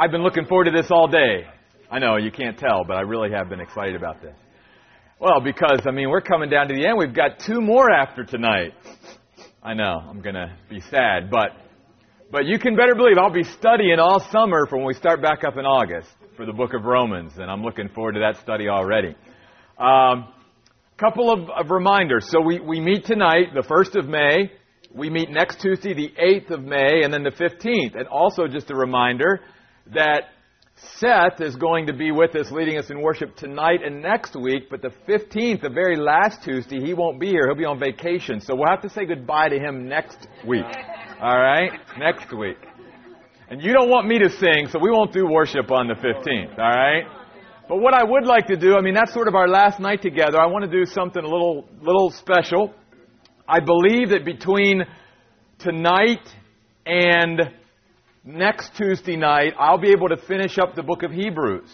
I've been looking forward to this all day. I know you can't tell, but I really have been excited about this. Well, because, I mean, we're coming down to the end. We've got two more after tonight. I know, I'm to be sad, but, but you can better believe I'll be studying all summer for when we start back up in August for the book of Romans, and I'm looking forward to that study already. Um, couple of, of reminders. So we, we meet tonight, the 1st of May. We meet next Tuesday, the 8th of May, and then the 15th. And also just a reminder that Seth is going to be with us, leading us in worship tonight and next week, but the 15th, the very last Tuesday, he won't be here. He'll be on vacation. So we'll have to say goodbye to him next week. All right? Next week. And you don't want me to sing, so we won't do worship on the 15th. All right? But what I would like to do, I mean, that's sort of our last night together. I want to do something a little, little special. I believe that between tonight and next Tuesday night, I'll be able to finish up the book of Hebrews.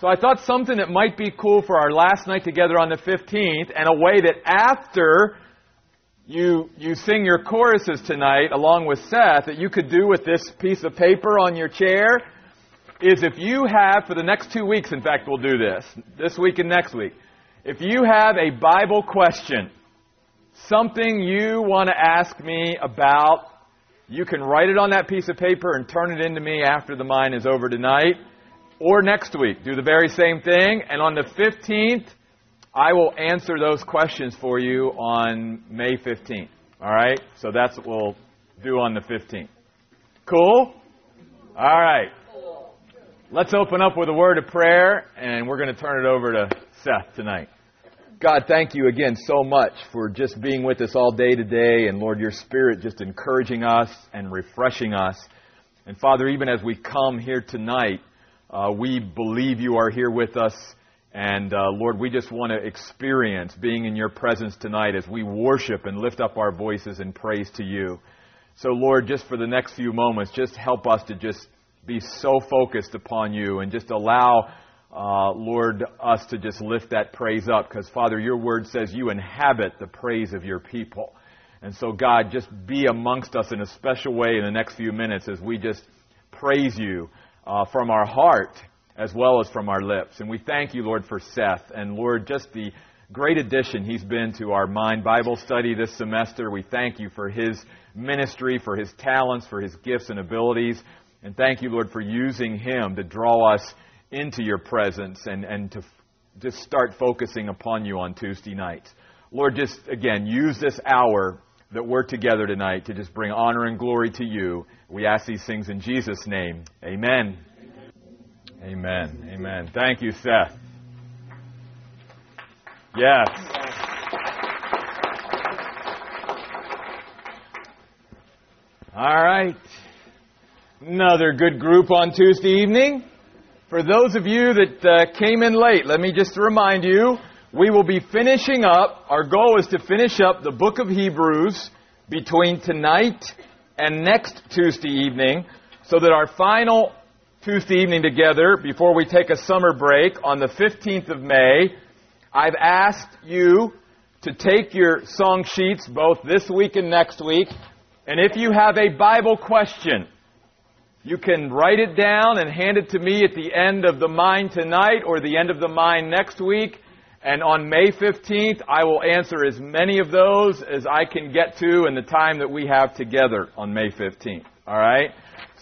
So I thought something that might be cool for our last night together on the 15th, and a way that after you, you sing your choruses tonight along with Seth, that you could do with this piece of paper on your chair, is if you have, for the next two weeks, in fact, we'll do this, this week and next week, if you have a Bible question, something you want to ask me about you can write it on that piece of paper and turn it into me after the mine is over tonight or next week. Do the very same thing. And on the 15th, I will answer those questions for you on May 15th. All right? So that's what we'll do on the 15th. Cool? All right. Let's open up with a word of prayer, and we're going to turn it over to Seth tonight. God, thank you again so much for just being with us all day today, and Lord, your Spirit just encouraging us and refreshing us. And Father, even as we come here tonight, uh, we believe you are here with us. And uh, Lord, we just want to experience being in your presence tonight as we worship and lift up our voices in praise to you. So, Lord, just for the next few moments, just help us to just be so focused upon you and just allow uh, Lord, us to just lift that praise up because, Father, your word says you inhabit the praise of your people. And so, God, just be amongst us in a special way in the next few minutes as we just praise you uh, from our heart as well as from our lips. And we thank you, Lord, for Seth. And, Lord, just the great addition he's been to our Mind Bible study this semester. We thank you for his ministry, for his talents, for his gifts and abilities. And thank you, Lord, for using him to draw us into your presence and, and to f- just start focusing upon you on Tuesday nights. Lord, just again, use this hour that we're together tonight to just bring honor and glory to you. We ask these things in Jesus' name. Amen. Amen. Amen. Thank you, Seth. Yes. All right. Another good group on Tuesday evening. For those of you that uh, came in late, let me just remind you, we will be finishing up, our goal is to finish up the book of Hebrews between tonight and next Tuesday evening, so that our final Tuesday evening together, before we take a summer break on the 15th of May, I've asked you to take your song sheets both this week and next week, and if you have a Bible question, you can write it down and hand it to me at the end of the mine tonight or the end of the mine next week. And on May 15th, I will answer as many of those as I can get to in the time that we have together on May 15th. All right?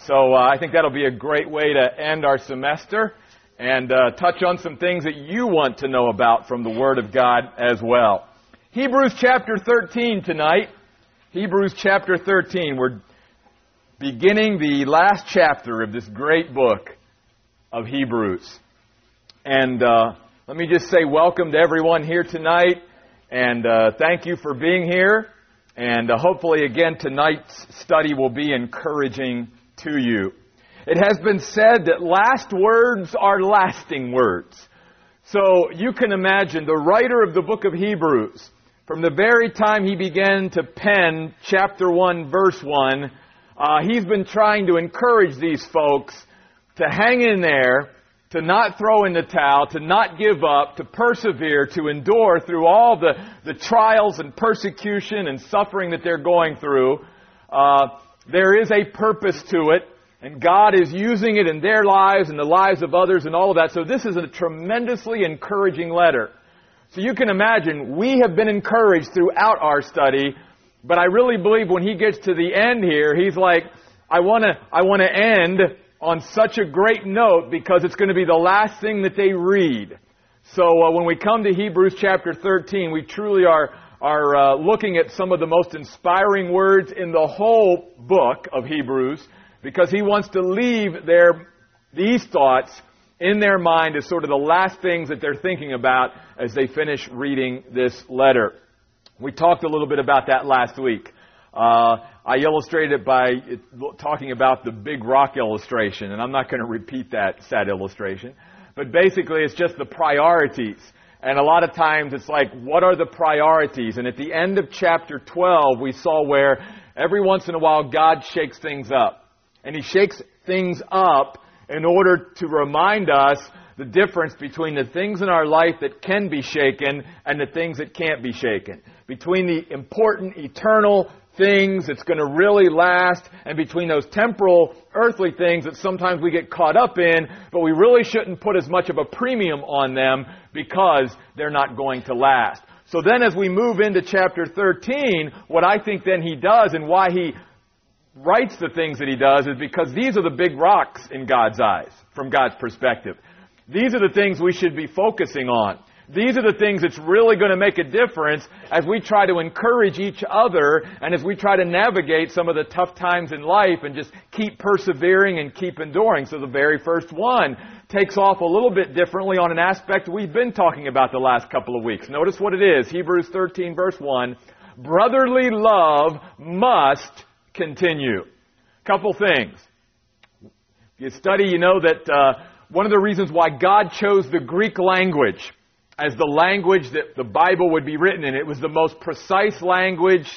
So uh, I think that'll be a great way to end our semester and uh, touch on some things that you want to know about from the Word of God as well. Hebrews chapter 13 tonight. Hebrews chapter 13. We're beginning the last chapter of this great book of Hebrews. And uh, let me just say welcome to everyone here tonight, and uh, thank you for being here. And uh, hopefully, again, tonight's study will be encouraging to you. It has been said that last words are lasting words. So you can imagine the writer of the book of Hebrews, from the very time he began to pen chapter 1, verse 1, uh, he's been trying to encourage these folks to hang in there, to not throw in the towel, to not give up, to persevere, to endure through all the, the trials and persecution and suffering that they're going through. Uh, there is a purpose to it. And God is using it in their lives and the lives of others and all of that. So this is a tremendously encouraging letter. So you can imagine, we have been encouraged throughout our study, but I really believe when he gets to the end here, he's like, I wanna, I wanna end on such a great note because it's going to be the last thing that they read. So uh, when we come to Hebrews chapter 13, we truly are are uh, looking at some of the most inspiring words in the whole book of Hebrews because he wants to leave their these thoughts in their mind as sort of the last things that they're thinking about as they finish reading this letter. We talked a little bit about that last week. Uh, I illustrated it by talking about the big rock illustration, and I'm not going to repeat that sad illustration. But basically, it's just the priorities. And a lot of times it's like, what are the priorities? And at the end of chapter 12, we saw where every once in a while God shakes things up. And He shakes things up in order to remind us the difference between the things in our life that can be shaken and the things that can't be shaken. Between the important, eternal things that's going to really last and between those temporal, earthly things that sometimes we get caught up in, but we really shouldn't put as much of a premium on them because they're not going to last. So then as we move into chapter 13, what I think then he does and why he writes the things that he does is because these are the big rocks in God's eyes, from God's perspective. These are the things we should be focusing on. These are the things that's really going to make a difference as we try to encourage each other and as we try to navigate some of the tough times in life and just keep persevering and keep enduring. So the very first one takes off a little bit differently on an aspect we've been talking about the last couple of weeks. Notice what it is. Hebrews 13 verse 1. Brotherly love must continue. Couple things. If you study, you know that uh, one of the reasons why God chose the Greek language as the language that the Bible would be written in, it was the most precise language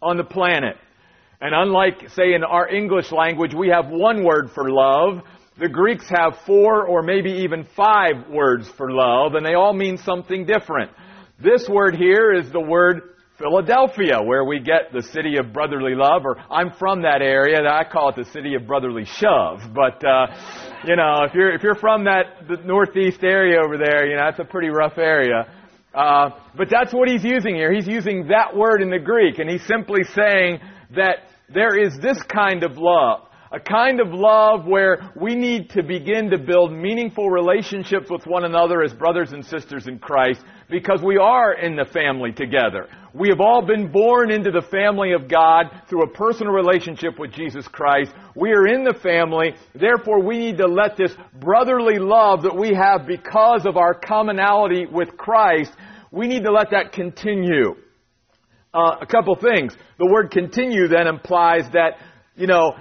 on the planet. And unlike, say, in our English language, we have one word for love. The Greeks have four or maybe even five words for love, and they all mean something different. This word here is the word Philadelphia, where we get the city of brotherly love, or I'm from that area, I call it the city of brotherly shove. But, uh, you know, if you're, if you're from that, the northeast area over there, you know, that's a pretty rough area. Uh, but that's what he's using here. He's using that word in the Greek, and he's simply saying that there is this kind of love a kind of love where we need to begin to build meaningful relationships with one another as brothers and sisters in Christ because we are in the family together. We have all been born into the family of God through a personal relationship with Jesus Christ. We are in the family. Therefore, we need to let this brotherly love that we have because of our commonality with Christ, we need to let that continue. Uh, a couple things. The word continue then implies that, you know,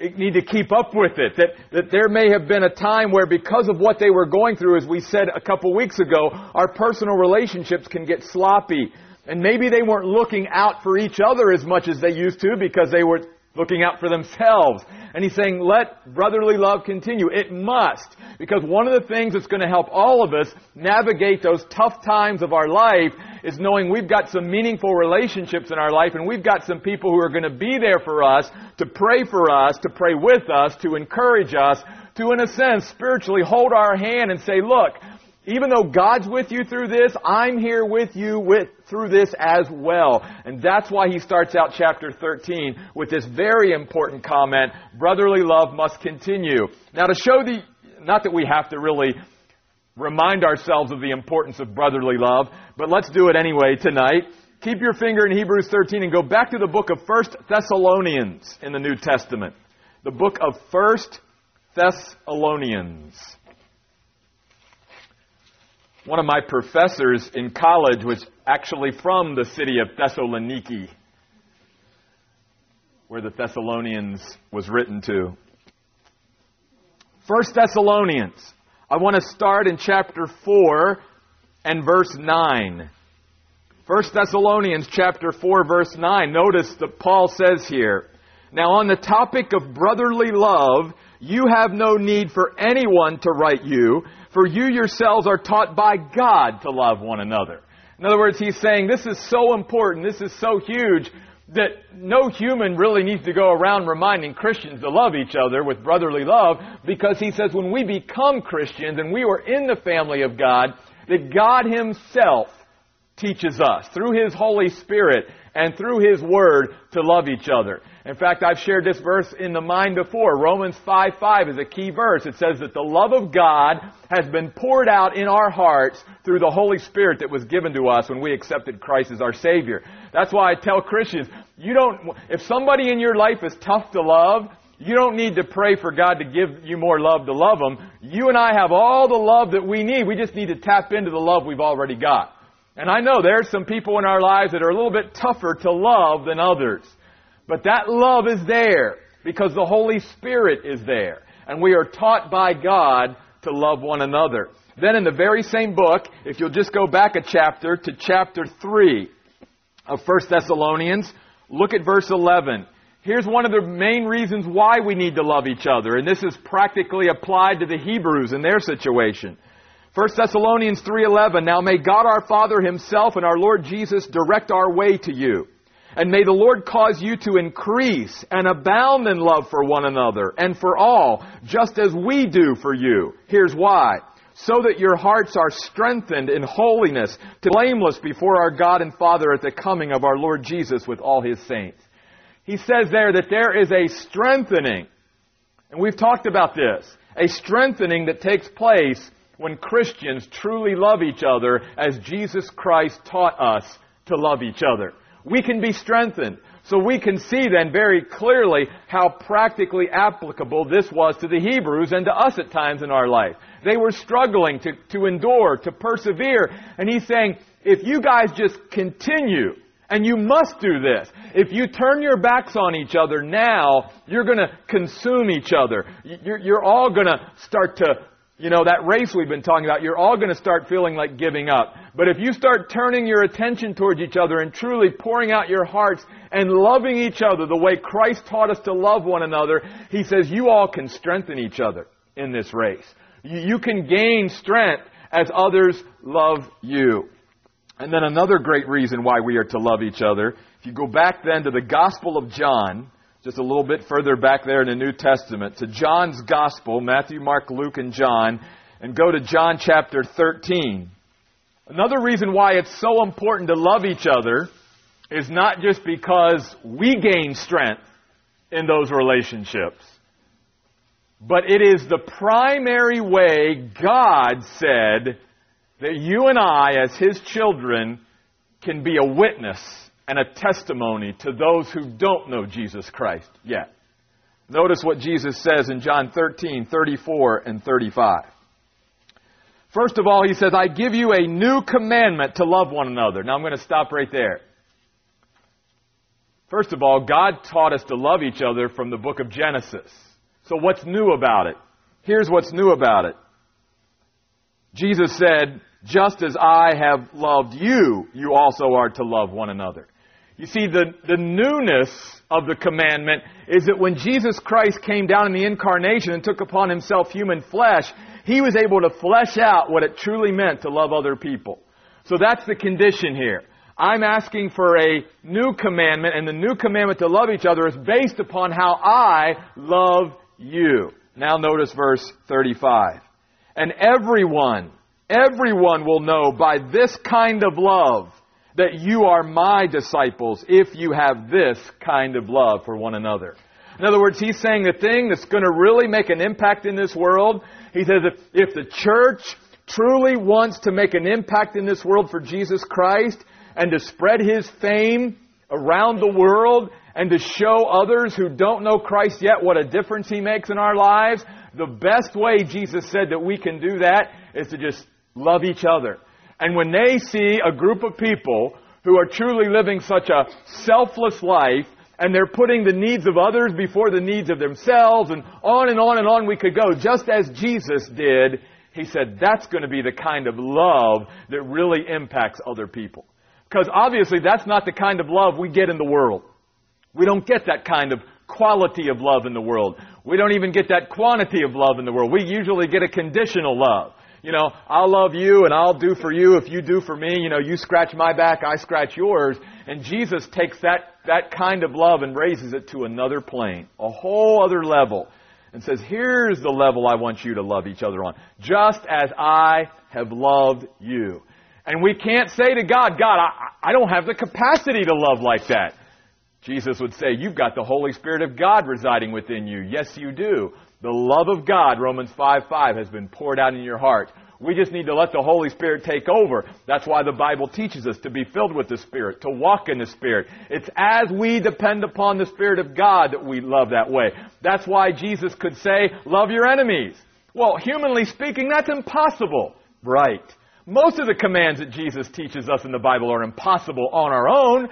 need to keep up with it. That, that there may have been a time where because of what they were going through, as we said a couple weeks ago, our personal relationships can get sloppy. And maybe they weren't looking out for each other as much as they used to because they were looking out for themselves. And he's saying, let brotherly love continue. It must. Because one of the things that's going to help all of us navigate those tough times of our life is knowing we've got some meaningful relationships in our life and we've got some people who are going to be there for us, to pray for us, to pray with us, to encourage us, to in a sense spiritually hold our hand and say, look, even though God's with you through this, I'm here with you with, through this as well. And that's why he starts out chapter 13 with this very important comment, brotherly love must continue. Now to show the, not that we have to really remind ourselves of the importance of brotherly love, but let's do it anyway tonight. Keep your finger in Hebrews 13 and go back to the book of 1 Thessalonians in the New Testament. The book of 1 Thessalonians. One of my professors in college was actually from the city of Thessaloniki, where the Thessalonians was written to. First Thessalonians. I want to start in chapter 4 and verse 9. First Thessalonians chapter 4 verse 9. Notice that Paul says here, Now on the topic of brotherly love, you have no need for anyone to write you, for you yourselves are taught by God to love one another. In other words, he's saying this is so important, this is so huge. that no human really needs to go around reminding Christians to love each other with brotherly love because he says when we become Christians and we are in the family of God, that God Himself teaches us through His Holy Spirit and through His Word to love each other. In fact, I've shared this verse in the mind before. Romans 5 5 is a key verse. It says that the love of God has been poured out in our hearts through the Holy Spirit that was given to us when we accepted Christ as our Savior. That's why I tell Christians, you don't, if somebody in your life is tough to love, you don't need to pray for God to give you more love to love them. You and I have all the love that we need. We just need to tap into the love we've already got. And I know there's some people in our lives that are a little bit tougher to love than others. But that love is there because the Holy Spirit is there. And we are taught by God to love one another. Then in the very same book, if you'll just go back a chapter to chapter 3 of 1 Thessalonians, look at verse 11. Here's one of the main reasons why we need to love each other, and this is practically applied to the Hebrews in their situation. 1 Thessalonians 3:11 Now may God our Father himself and our Lord Jesus direct our way to you. And may the Lord cause you to increase and abound in love for one another and for all, just as we do for you. Here's why. So that your hearts are strengthened in holiness, to blameless before our God and Father at the coming of our Lord Jesus with all his saints. He says there that there is a strengthening, and we've talked about this, a strengthening that takes place when Christians truly love each other as Jesus Christ taught us to love each other. We can be strengthened. So we can see then very clearly how practically applicable this was to the Hebrews and to us at times in our life. They were struggling to, to endure, to persevere. And he's saying, if you guys just continue, and you must do this. If you turn your backs on each other now, you're going to consume each other. You're, you're all going to start to you know, that race we've been talking about, you're all going to start feeling like giving up. But if you start turning your attention towards each other and truly pouring out your hearts and loving each other the way Christ taught us to love one another, He says you all can strengthen each other in this race. You can gain strength as others love you. And then another great reason why we are to love each other, if you go back then to the Gospel of John, just a little bit further back there in the New Testament to John's Gospel, Matthew, Mark, Luke, and John, and go to John chapter 13. Another reason why it's so important to love each other is not just because we gain strength in those relationships, but it is the primary way God said that you and I, as His children, can be a witness and a testimony to those who don't know Jesus Christ yet. Notice what Jesus says in John 13, 34, and 35. First of all, he says, I give you a new commandment to love one another. Now I'm going to stop right there. First of all, God taught us to love each other from the book of Genesis. So what's new about it? Here's what's new about it. Jesus said, just as I have loved you, you also are to love one another. You see, the, the newness of the commandment is that when Jesus Christ came down in the incarnation and took upon himself human flesh, he was able to flesh out what it truly meant to love other people. So that's the condition here. I'm asking for a new commandment, and the new commandment to love each other is based upon how I love you. Now notice verse 35. And everyone, everyone will know by this kind of love that you are my disciples if you have this kind of love for one another. In other words, he's saying the thing that's going to really make an impact in this world, he says if, if the church truly wants to make an impact in this world for Jesus Christ and to spread his fame around the world and to show others who don't know Christ yet what a difference he makes in our lives, the best way Jesus said that we can do that is to just love each other. And when they see a group of people who are truly living such a selfless life, and they're putting the needs of others before the needs of themselves, and on and on and on we could go, just as Jesus did, he said that's going to be the kind of love that really impacts other people. Because obviously that's not the kind of love we get in the world. We don't get that kind of quality of love in the world. We don't even get that quantity of love in the world. We usually get a conditional love. You know, I'll love you and I'll do for you if you do for me. You know, you scratch my back, I scratch yours. And Jesus takes that, that kind of love and raises it to another plane, a whole other level, and says, here's the level I want you to love each other on. Just as I have loved you. And we can't say to God, God, I, I don't have the capacity to love like that. Jesus would say, You've got the Holy Spirit of God residing within you. Yes, you do. The love of God, Romans 5 5, has been poured out in your heart. We just need to let the Holy Spirit take over. That's why the Bible teaches us to be filled with the Spirit, to walk in the Spirit. It's as we depend upon the Spirit of God that we love that way. That's why Jesus could say, Love your enemies. Well, humanly speaking, that's impossible. Right. Most of the commands that Jesus teaches us in the Bible are impossible on our own.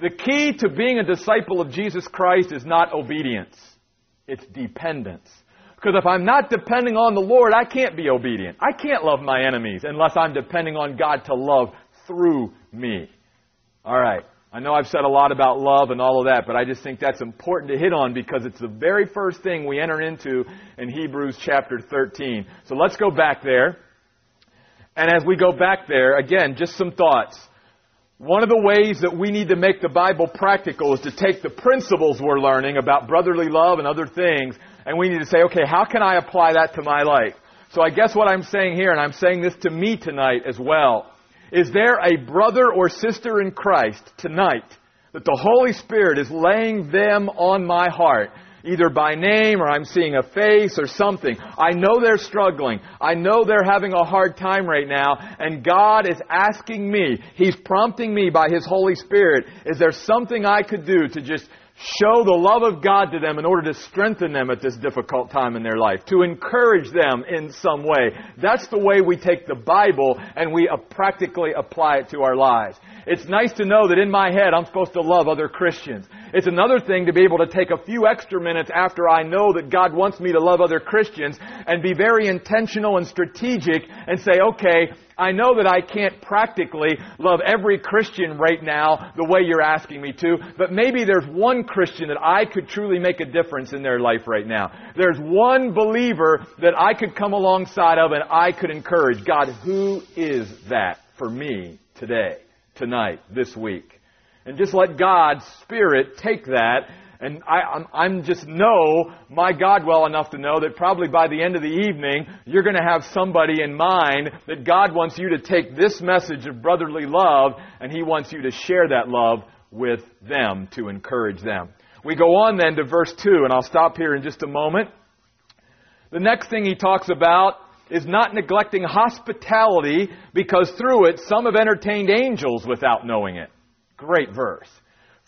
The key to being a disciple of Jesus Christ is not obedience. It's dependence. Because if I'm not depending on the Lord, I can't be obedient. I can't love my enemies unless I'm depending on God to love through me. All right. I know I've said a lot about love and all of that, but I just think that's important to hit on because it's the very first thing we enter into in Hebrews chapter 13. So let's go back there. And as we go back there, again, just some thoughts. One of the ways that we need to make the Bible practical is to take the principles we're learning about brotherly love and other things, and we need to say, okay, how can I apply that to my life? So I guess what I'm saying here, and I'm saying this to me tonight as well, is there a brother or sister in Christ tonight that the Holy Spirit is laying them on my heart either by name or I'm seeing a face or something. I know they're struggling. I know they're having a hard time right now, and God is asking me, He's prompting me by His Holy Spirit, is there something I could do to just show the love of God to them in order to strengthen them at this difficult time in their life, to encourage them in some way. That's the way we take the Bible and we uh, practically apply it to our lives. It's nice to know that in my head I'm supposed to love other Christians. It's another thing to be able to take a few extra minutes after I know that God wants me to love other Christians and be very intentional and strategic and say, okay, I know that I can't practically love every Christian right now the way you're asking me to, but maybe there's one Christian that I could truly make a difference in their life right now. There's one believer that I could come alongside of and I could encourage. God, who is that for me today, tonight, this week? And just let God's Spirit take that and I, I'm, I'm just know my God well enough to know that probably by the end of the evening, you're going to have somebody in mind that God wants you to take this message of brotherly love and He wants you to share that love with them to encourage them. We go on then to verse 2, and I'll stop here in just a moment. The next thing he talks about is not neglecting hospitality because through it some have entertained angels without knowing it. Great verse.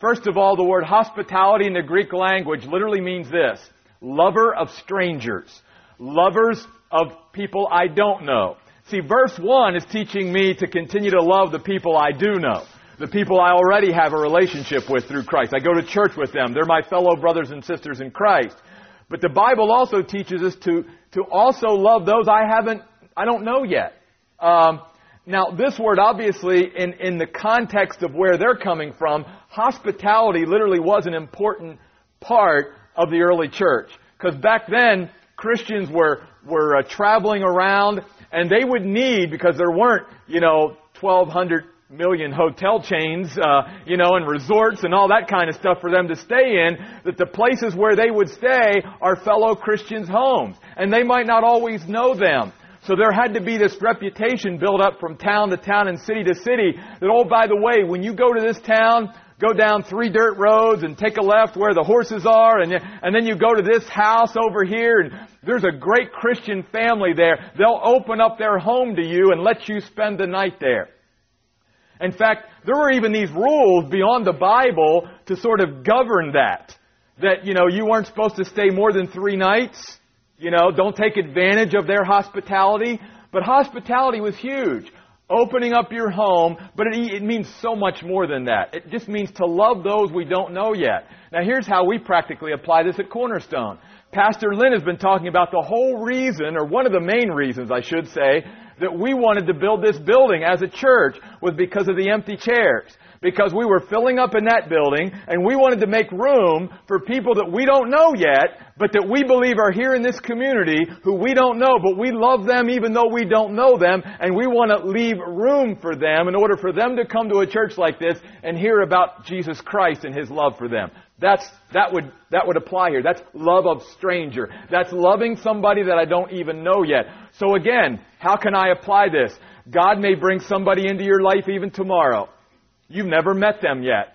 First of all, the word hospitality in the Greek language literally means this lover of strangers, lovers of people I don't know. See, verse 1 is teaching me to continue to love the people I do know, the people I already have a relationship with through Christ. I go to church with them, they're my fellow brothers and sisters in Christ. But the Bible also teaches us to, to also love those I haven't, I don't know yet. Um, now, this word, obviously, in, in the context of where they're coming from, hospitality literally was an important part of the early church. Because back then, Christians were, were uh, traveling around, and they would need, because there weren't, you know, 1,200 million hotel chains, uh, you know, and resorts and all that kind of stuff for them to stay in, that the places where they would stay are fellow Christians' homes. And they might not always know them. So there had to be this reputation built up from town to town and city to city that, oh, by the way, when you go to this town, go down three dirt roads and take a left where the horses are, and, and then you go to this house over here, and there's a great Christian family there. They'll open up their home to you and let you spend the night there. In fact, there were even these rules beyond the Bible to sort of govern that. That, you know, you weren't supposed to stay more than three nights. You know, don't take advantage of their hospitality. But hospitality was huge. Opening up your home, but it, it, means so much more than that. It just means to love those we don't know yet. Now here's how we practically apply this at Cornerstone. Pastor Lynn has been talking about the whole reason, or one of the main reasons, I should say, that we wanted to build this building as a church was because of the empty chairs. Because we were filling up in that building and we wanted to make room for people that we don't know yet, but that we believe are here in this community who we don't know, but we love them even though we don't know them and we want to leave room for them in order for them to come to a church like this and hear about Jesus Christ and His love for them. That's, that would, that would apply here. That's love of stranger. That's loving somebody that I don't even know yet. So again, how can I apply this? God may bring somebody into your life even tomorrow. You've never met them yet.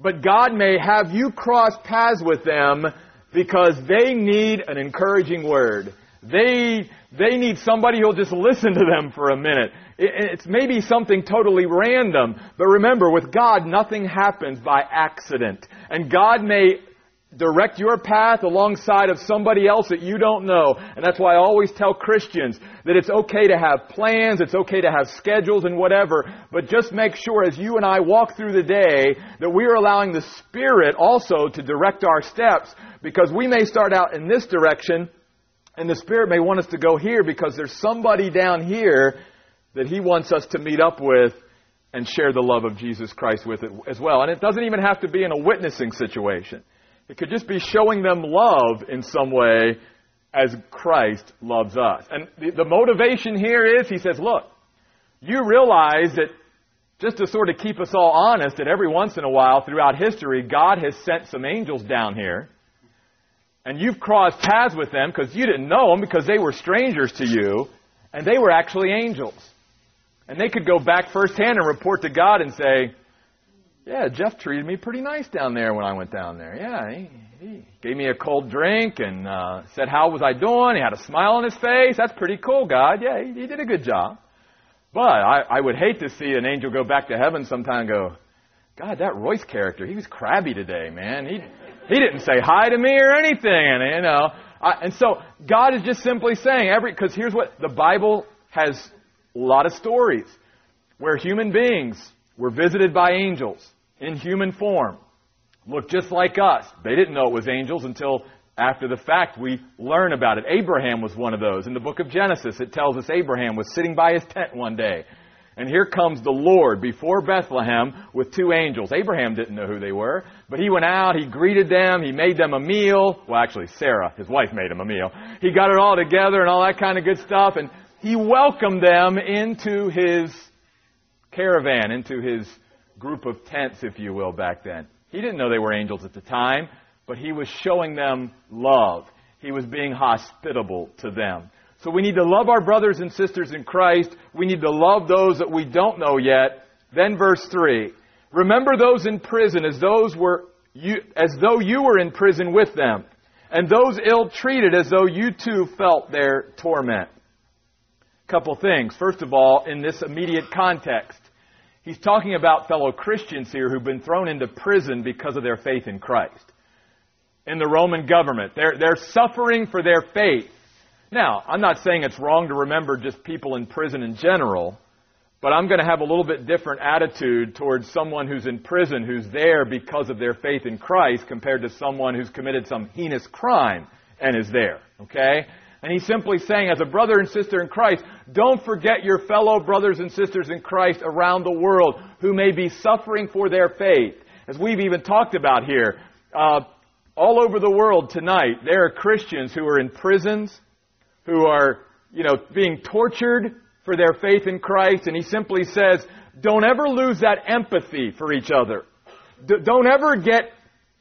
But God may have you cross paths with them because they need an encouraging word. They, they need somebody who'll just listen to them for a minute. It's maybe something totally random, but remember, with God, nothing happens by accident. And God may direct your path alongside of somebody else that you don't know. And that's why I always tell Christians that it's okay to have plans, it's okay to have schedules and whatever, but just make sure as you and I walk through the day that we are allowing the Spirit also to direct our steps because we may start out in this direction and the Spirit may want us to go here because there's somebody down here that He wants us to meet up with and share the love of Jesus Christ with it as well. And it doesn't even have to be in a witnessing situation. It could just be showing them love in some way as Christ loves us. And the, the motivation here is, he says, look, you realize that just to sort of keep us all honest, that every once in a while throughout history, God has sent some angels down here. And you've crossed paths with them because you didn't know them because they were strangers to you. And they were actually angels. And they could go back firsthand and report to God and say, yeah, Jeff treated me pretty nice down there when I went down there. Yeah, he, he gave me a cold drink and uh, said, How was I doing? He had a smile on his face. That's pretty cool, God. Yeah, he, he did a good job. But I, I would hate to see an angel go back to heaven sometime and go, God, that Royce character, he was crabby today, man. He, he didn't say hi to me or anything, you know. I, and so God is just simply saying every, because here's what the Bible has a lot of stories where human beings were visited by angels in human form, looked just like us. They didn't know it was angels until after the fact we learn about it. Abraham was one of those. In the book of Genesis, it tells us Abraham was sitting by his tent one day. And here comes the Lord before Bethlehem with two angels. Abraham didn't know who they were, but he went out, he greeted them, he made them a meal. Well, actually, Sarah, his wife, made him a meal. He got it all together and all that kind of good stuff, and he welcomed them into his caravan, into his group of tents, if you will, back then. He didn't know they were angels at the time, but he was showing them love. He was being hospitable to them. So we need to love our brothers and sisters in Christ. We need to love those that we don't know yet. Then verse 3. Remember those in prison as those were you, as though you were in prison with them, and those ill treated as though you too felt their torment. Couple things. First of all, in this immediate context, He's talking about fellow Christians here who've been thrown into prison because of their faith in Christ. In the Roman government. They're, they're suffering for their faith. Now, I'm not saying it's wrong to remember just people in prison in general, but I'm going to have a little bit different attitude towards someone who's in prison who's there because of their faith in Christ compared to someone who's committed some heinous crime and is there. Okay? And he's simply saying, as a brother and sister in Christ, don't forget your fellow brothers and sisters in Christ around the world who may be suffering for their faith. As we've even talked about here, uh, all over the world tonight, there are Christians who are in prisons, who are, you know, being tortured for their faith in Christ. And he simply says, don't ever lose that empathy for each other. D- don't ever get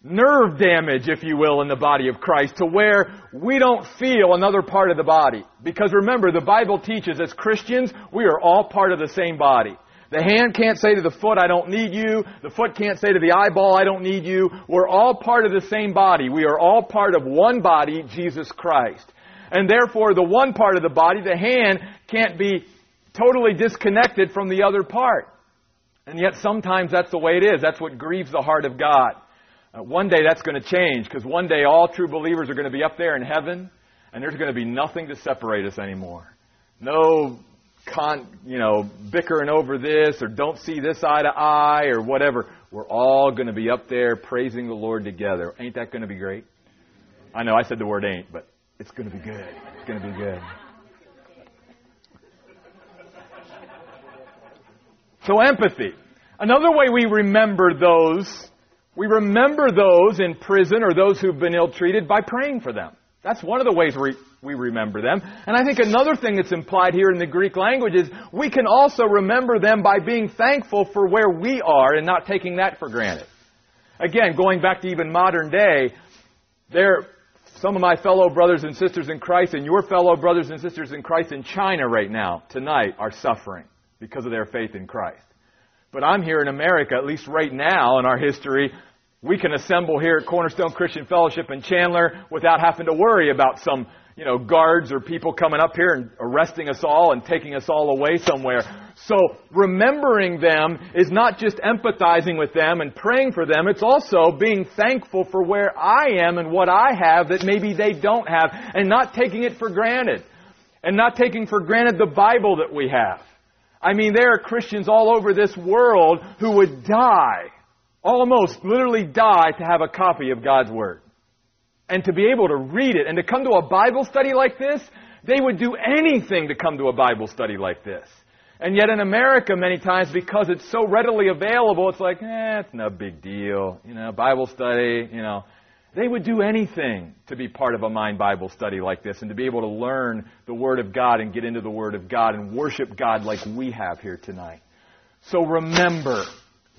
nerve damage, if you will, in the body of Christ to where we don't feel another part of the body. Because remember, the Bible teaches as Christians, we are all part of the same body. The hand can't say to the foot, I don't need you. The foot can't say to the eyeball, I don't need you. We're all part of the same body. We are all part of one body, Jesus Christ. And therefore, the one part of the body, the hand, can't be totally disconnected from the other part. And yet sometimes that's the way it is. That's what grieves the heart of God. Uh, one day that's going to change because one day all true believers are going to be up there in heaven and there's going to be nothing to separate us anymore. No con, you know, bickering over this or don't see this eye to eye or whatever. We're all going to be up there praising the Lord together. Ain't that going to be great? I know I said the word ain't, but it's going to be good. It's going to be good. So empathy. Another way we remember those, we remember those in prison or those who've been ill treated by praying for them. That's one of the ways we, we remember them. And I think another thing that's implied here in the Greek language is we can also remember them by being thankful for where we are and not taking that for granted. Again, going back to even modern day, there, some of my fellow brothers and sisters in Christ and your fellow brothers and sisters in Christ in China right now, tonight, are suffering because of their faith in Christ. But I'm here in America, at least right now in our history, we can assemble here at Cornerstone Christian Fellowship in Chandler without having to worry about some, you know, guards or people coming up here and arresting us all and taking us all away somewhere. So remembering them is not just empathizing with them and praying for them, it's also being thankful for where I am and what I have that maybe they don't have and not taking it for granted. And not taking for granted the Bible that we have. I mean, there are Christians all over this world who would die almost literally die to have a copy of God's Word. And to be able to read it and to come to a Bible study like this, they would do anything to come to a Bible study like this. And yet in America, many times, because it's so readily available, it's like, eh, it's no big deal. You know, Bible study, you know. They would do anything to be part of a Mind Bible study like this and to be able to learn the Word of God and get into the Word of God and worship God like we have here tonight. So remember,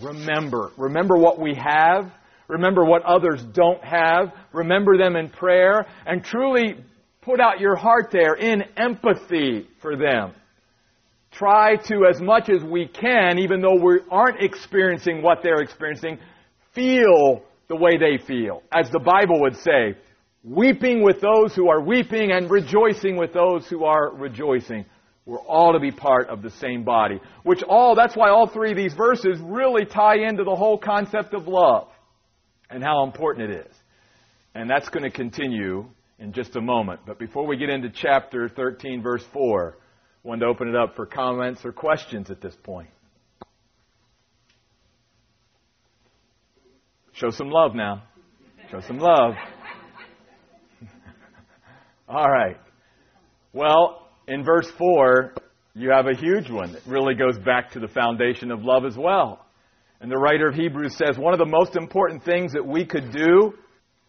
Remember. Remember what we have. Remember what others don't have. Remember them in prayer. And truly put out your heart there in empathy for them. Try to, as much as we can, even though we aren't experiencing what they're experiencing, feel the way they feel. As the Bible would say, weeping with those who are weeping and rejoicing with those who are rejoicing. We're all to be part of the same body. Which all, that's why all three of these verses really tie into the whole concept of love and how important it is. And that's going to continue in just a moment. But before we get into chapter 13, verse 4, I wanted to open it up for comments or questions at this point. Show some love now. Show some love. All right. Well, in verse 4, you have a huge one that really goes back to the foundation of love as well. And the writer of Hebrews says one of the most important things that we could do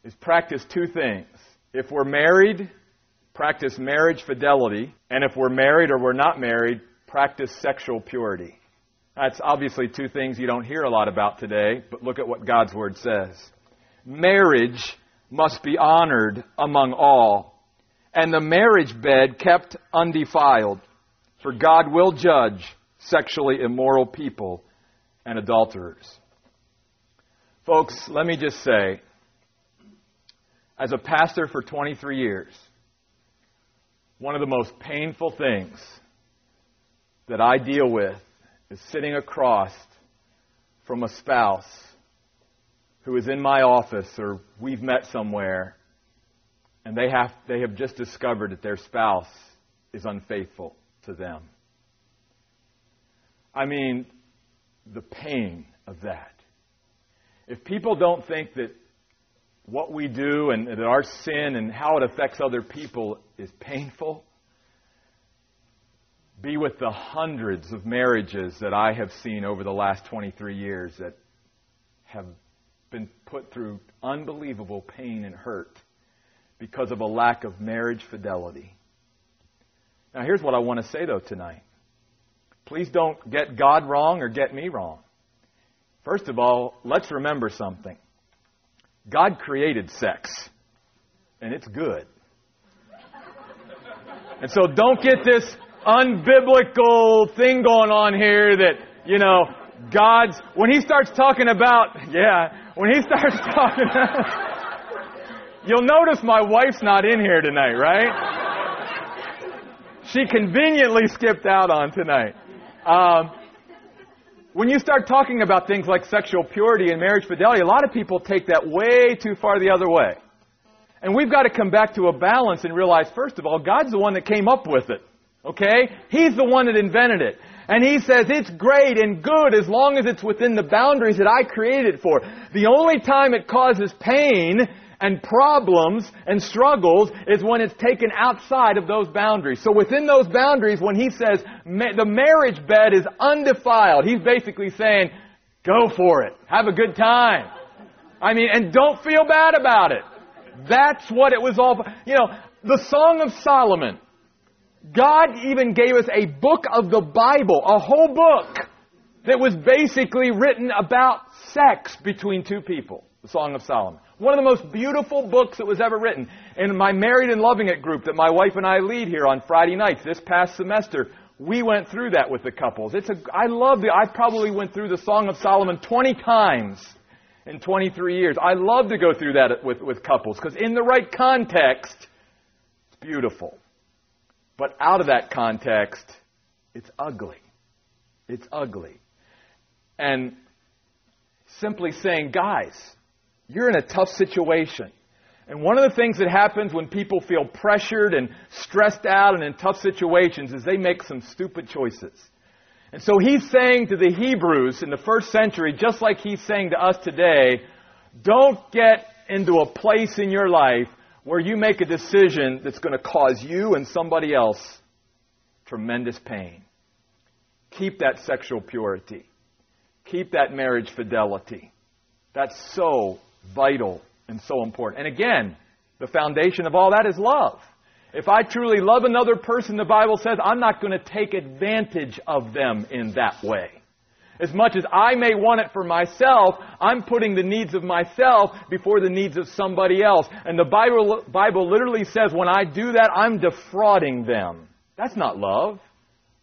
is practice two things. If we're married, practice marriage fidelity. And if we're married or we're not married, practice sexual purity. That's obviously two things you don't hear a lot about today, but look at what God's Word says. Marriage must be honored among all and the marriage bed kept undefiled, for God will judge sexually immoral people and adulterers. Folks, let me just say, as a pastor for 23 years, one of the most painful things that I deal with is sitting across from a spouse who is in my office or we've met somewhere and they have, they have just discovered that their spouse is unfaithful to them. I mean, the pain of that. If people don't think that what we do and that our sin and how it affects other people is painful, be with the hundreds of marriages that I have seen over the last 23 years that have been put through unbelievable pain and hurt because of a lack of marriage fidelity. Now, here's what I want to say, though, tonight. Please don't get God wrong or get me wrong. First of all, let's remember something God created sex, and it's good. And so don't get this unbiblical thing going on here that, you know, God's, when He starts talking about, yeah, when He starts talking You'll notice my wife's not in here tonight, right? She conveniently skipped out on tonight. Um, when you start talking about things like sexual purity and marriage fidelity, a lot of people take that way too far the other way. And we've got to come back to a balance and realize, first of all, God's the one that came up with it. Okay? He's the one that invented it. And He says it's great and good as long as it's within the boundaries that I created it for. The only time it causes pain and problems and struggles is when it's taken outside of those boundaries. So within those boundaries, when he says the marriage bed is undefiled, he's basically saying Go for it. Have a good time. I mean, and don't feel bad about it. That's what it was all. You know, the Song of Solomon. God even gave us a book of the Bible, a whole book that was basically written about sex between two people. The Song of Solomon. One of the most beautiful books that was ever written. In my Married and Loving It group that my wife and I lead here on Friday nights this past semester, we went through that with the couples. It's a, I love the, I probably went through the Song of Solomon 20 times in 23 years. I love to go through that with, with couples because in the right context, it's beautiful. But out of that context, it's ugly. It's ugly. And simply saying, guys, you're in a tough situation. And one of the things that happens when people feel pressured and stressed out and in tough situations is they make some stupid choices. And so he's saying to the Hebrews in the first century, just like he's saying to us today, don't get into a place in your life where you make a decision that's going to cause you and somebody else tremendous pain. Keep that sexual purity. Keep that marriage fidelity. That's so vital and so important. And again, the foundation of all that is love. If I truly love another person, the Bible says, I'm not going to take advantage of them in that way. As much as I may want it for myself, I'm putting the needs of myself before the needs of somebody else. And the Bible, Bible literally says when I do that, I'm defrauding them. That's not love.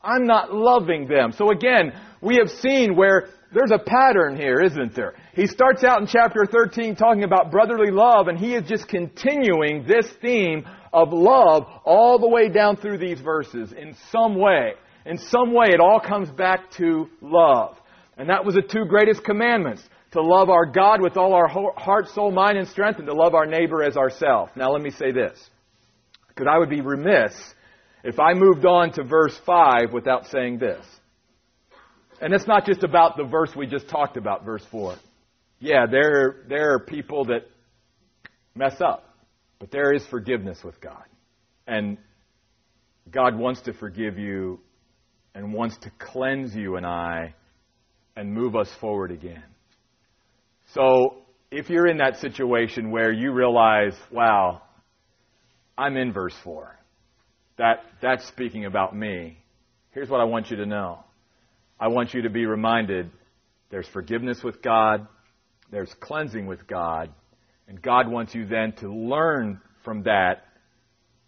I'm not loving them. So again, we have seen where there's a pattern here, isn't there? He starts out in chapter 13 talking about brotherly love, and he is just continuing this theme of love all the way down through these verses in some way. In some way, it all comes back to love. And that was the two greatest commandments to love our God with all our heart, soul, mind, and strength, and to love our neighbor as ourselves. Now, let me say this, because I would be remiss if I moved on to verse 5 without saying this. And it's not just about the verse we just talked about, verse 4. Yeah, there, there are people that mess up, but there is forgiveness with God. And God wants to forgive you and wants to cleanse you and I and move us forward again. So, if you're in that situation where you realize, wow, I'm in verse 4, that, that's speaking about me, here's what I want you to know. I want you to be reminded there's forgiveness with God, there's cleansing with God, and God wants you then to learn from that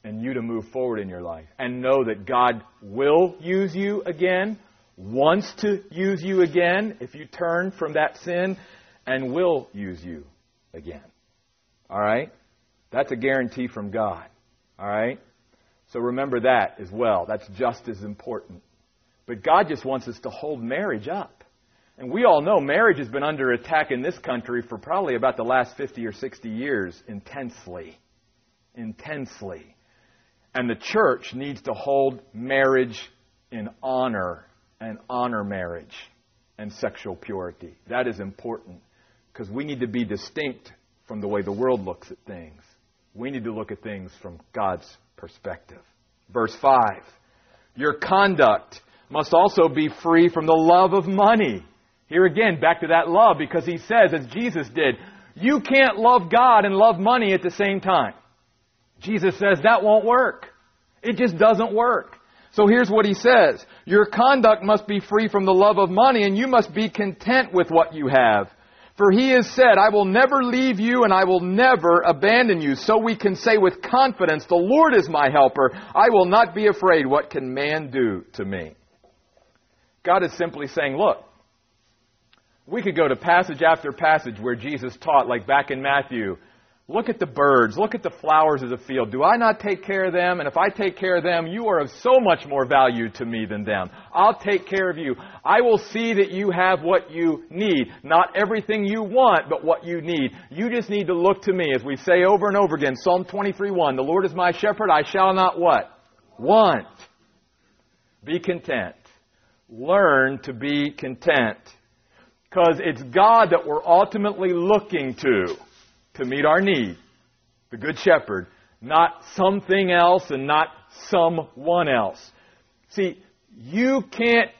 and you to move forward in your life and know that God will use you again, wants to use you again if you turn from that sin, and will use you again. All right? That's a guarantee from God. All right? So remember that as well. That's just as important. But God just wants us to hold marriage up. And we all know marriage has been under attack in this country for probably about the last 50 or 60 years intensely. Intensely. And the church needs to hold marriage in honor and honor marriage and sexual purity. That is important because we need to be distinct from the way the world looks at things. We need to look at things from God's perspective. Verse 5 Your conduct must also be free from the love of money. Here again, back to that love, because he says, as Jesus did, you can't love God and love money at the same time. Jesus says that won't work. It just doesn't work. So here's what he says. Your conduct must be free from the love of money and you must be content with what you have. For he has said, I will never leave you and I will never abandon you. So we can say with confidence, the Lord is my helper. I will not be afraid. What can man do to me? God is simply saying, look, we could go to passage after passage where Jesus taught, like back in Matthew, look at the birds, look at the flowers of the field. Do I not take care of them? And if I take care of them, you are of so much more value to me than them. I'll take care of you. I will see that you have what you need. Not everything you want, but what you need. You just need to look to me, as we say over and over again, Psalm 23, 1, The Lord is my shepherd, I shall not what? Want. Be content learn to be content. Because it's God that we're ultimately looking to to meet our need, the Good Shepherd, not something else and not someone else. See, you can't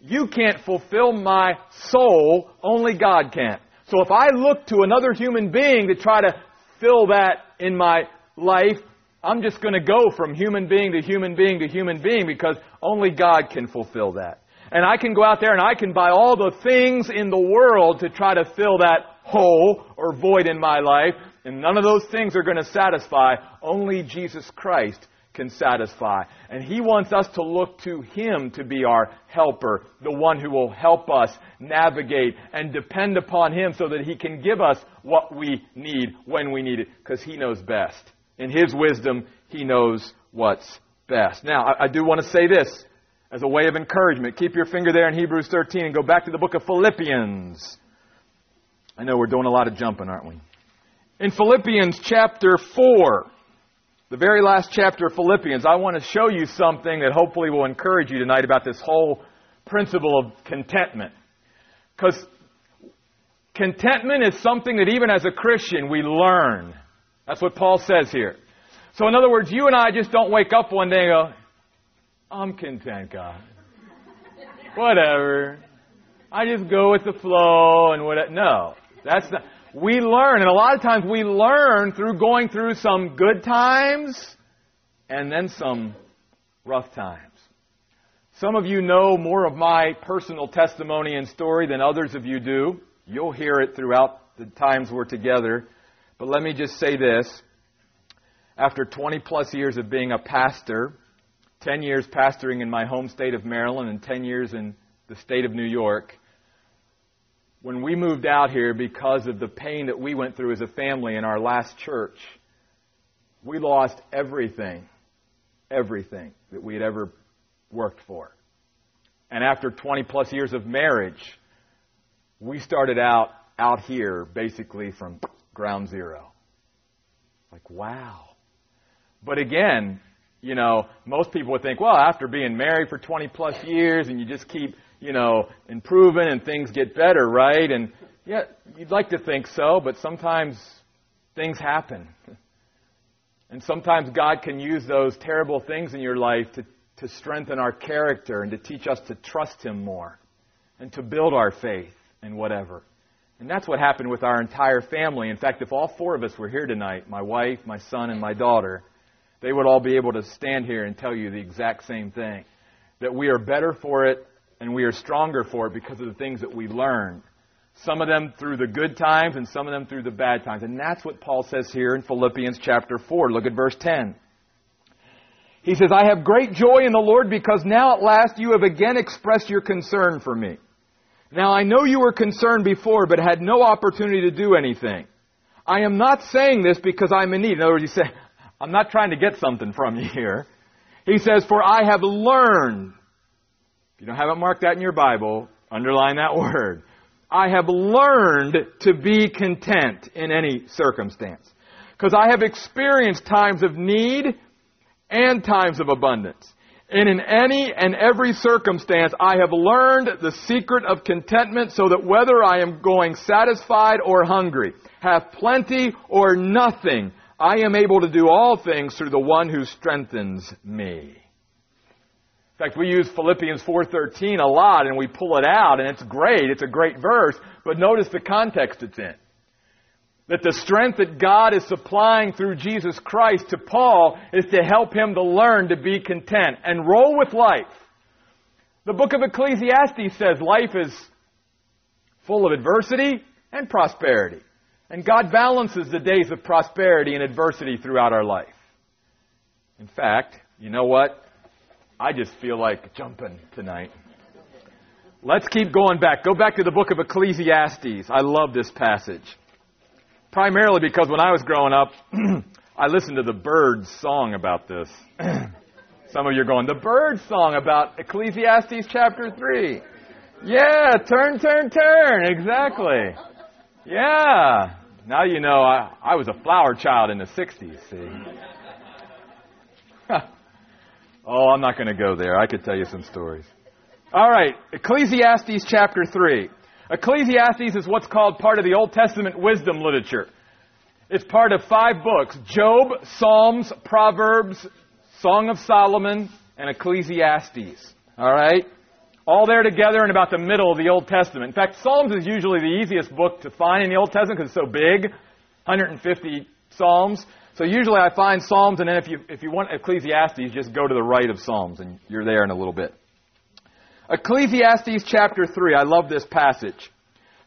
You can't fulfill my soul, only God can. So if I look to another human being to try to fill that in my life, I'm just going to go from human being to human being to human being because only God can fulfill that. And I can go out there and I can buy all the things in the world to try to fill that hole or void in my life. And none of those things are going to satisfy. Only Jesus Christ can satisfy. And He wants us to look to Him to be our helper, the one who will help us navigate and depend upon Him so that He can give us what we need when we need it, because He knows best. In His wisdom, He knows what's best. Now, I, I do want to say this as a way of encouragement. Keep your finger there in Hebrews 13 and go back to the book of Philippians. I know we're doing a lot of jumping, aren't we? In Philippians chapter 4, the very last chapter of Philippians, I want to show you something that hopefully will encourage you tonight about this whole principle of contentment. Because contentment is something that even as a Christian we learn. That's what Paul says here. So, in other words, you and I just don't wake up one day and go, I'm content, God. Whatever. I just go with the flow and what. No, that's not. We learn, and a lot of times we learn through going through some good times and then some rough times. Some of you know more of my personal testimony and story than others of you do. You'll hear it throughout the times we're together. But let me just say this. After 20 plus years of being a pastor, 10 years pastoring in my home state of Maryland and 10 years in the state of New York. When we moved out here because of the pain that we went through as a family in our last church, we lost everything, everything that we had ever worked for. And after 20 plus years of marriage, we started out out here basically from ground zero. Like, wow. But again, you know, most people would think, well, after being married for 20 plus years and you just keep, you know, improving and things get better, right? And yeah, you'd like to think so, but sometimes things happen. And sometimes God can use those terrible things in your life to, to strengthen our character and to teach us to trust Him more and to build our faith and whatever. And that's what happened with our entire family. In fact, if all four of us were here tonight, my wife, my son, and my daughter, they would all be able to stand here and tell you the exact same thing. That we are better for it and we are stronger for it because of the things that we learned. Some of them through the good times and some of them through the bad times. And that's what Paul says here in Philippians chapter 4. Look at verse 10. He says, I have great joy in the Lord because now at last you have again expressed your concern for me. Now I know you were concerned before, but had no opportunity to do anything. I am not saying this because I'm in need. In other words, he said, I'm not trying to get something from you here. He says, For I have learned. If you don't have it marked that in your Bible, underline that word. I have learned to be content in any circumstance. Because I have experienced times of need and times of abundance. And in any and every circumstance, I have learned the secret of contentment so that whether I am going satisfied or hungry, have plenty or nothing, I am able to do all things through the one who strengthens me. In fact, we use Philippians 4:13 a lot and we pull it out and it's great. It's a great verse, but notice the context it's in. That the strength that God is supplying through Jesus Christ to Paul is to help him to learn to be content and roll with life. The book of Ecclesiastes says life is full of adversity and prosperity. And God balances the days of prosperity and adversity throughout our life. In fact, you know what? I just feel like jumping tonight. Let's keep going back. Go back to the book of Ecclesiastes. I love this passage. Primarily because when I was growing up, I listened to the Byrds song about this. Some of you are going, the Byrds song about Ecclesiastes chapter 3. Yeah, turn, turn, turn. Exactly. Yeah. Now you know I, I was a flower child in the 60s, see. Oh, I'm not going to go there. I could tell you some stories. All right, Ecclesiastes chapter 3. Ecclesiastes is what's called part of the Old Testament wisdom literature. It's part of five books Job, Psalms, Proverbs, Song of Solomon, and Ecclesiastes. All right? all there together in about the middle of the Old Testament. In fact, Psalms is usually the easiest book to find in the Old Testament because it's so big 150 Psalms. So usually I find Psalms, and then if you, if you want Ecclesiastes, just go to the right of Psalms, and you're there in a little bit. Ecclesiastes chapter 3. I love this passage.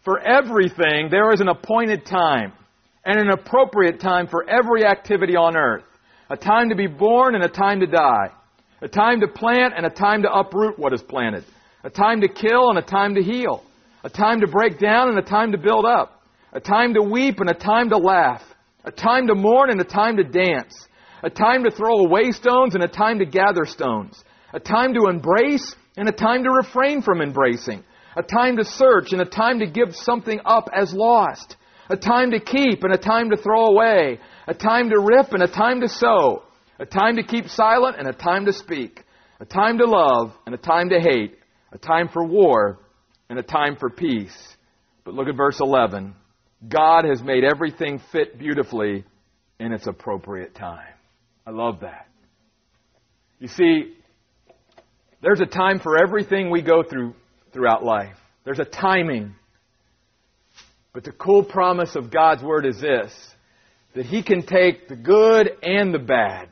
For everything, there is an appointed time and an appropriate time for every activity on earth. A time to be born and a time to die. A time to plant and a time to uproot what is planted a time to kill and a time to heal, a time to break down and a time to build up, a time to weep and a time to laugh, a time to mourn and a time to dance, a time to throw away stones and a time to gather stones, a time to embrace and a time to refrain from embracing, a time to search and a time to give something up as lost, a time to keep and a time to throw away, a time to rip and a time to sow, a time to keep silent and a time to speak, a time to love and a time to hate, a time for war and a time for peace. But look at verse 11. God has made everything fit beautifully in its appropriate time. I love that. You see, there's a time for everything we go through throughout life. There's a timing. But the cool promise of God's Word is this that He can take the good and the bad,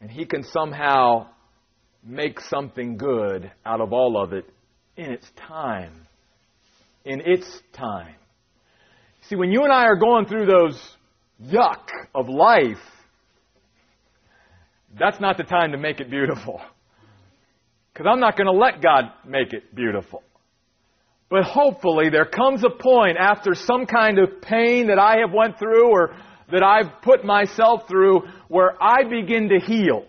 and He can somehow make something good out of all of it in its time. In its time. See, when you and I are going through those yuck of life, that's not the time to make it beautiful. Because I'm not going to let God make it beautiful. But hopefully there comes a point after some kind of pain that I have went through or that I've put myself through where I begin to heal.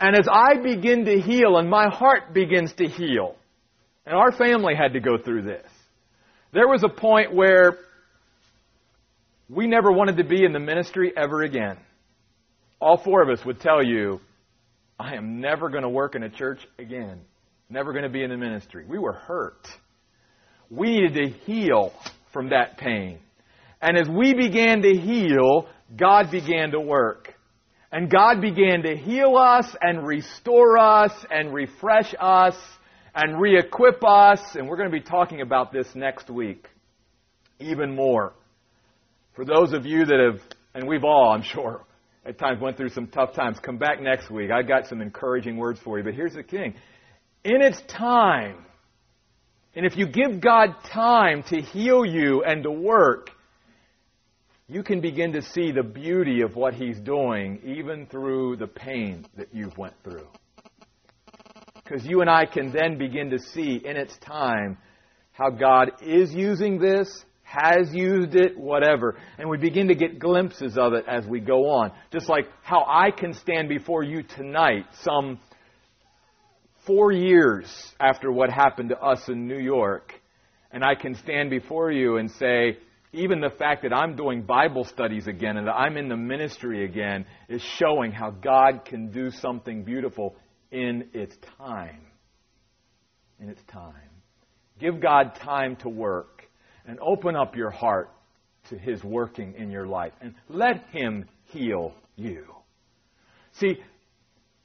And as I begin to heal and my heart begins to heal, and our family had to go through this, there was a point where we never wanted to be in the ministry ever again. All four of us would tell you, I am never going to work in a church again. Never going to be in the ministry. We were hurt. We needed to heal from that pain. And as we began to heal, God began to work. And God began to heal us and restore us and refresh us and re equip us. And we're going to be talking about this next week even more. For those of you that have, and we've all, I'm sure, at times went through some tough times, come back next week. I've got some encouraging words for you. But here's the thing in its time, and if you give God time to heal you and to work, you can begin to see the beauty of what He's doing even through the pain that you've went through. Because you and I can then begin to see in its time how God is using this, has used it, whatever. And we begin to get glimpses of it as we go on. Just like how I can stand before you tonight, some four years after what happened to us in New York, and I can stand before you and say, even the fact that I'm doing Bible studies again and that I'm in the ministry again is showing how God can do something beautiful in its time. In its time. Give God time to work and open up your heart to His working in your life and let Him heal you. See,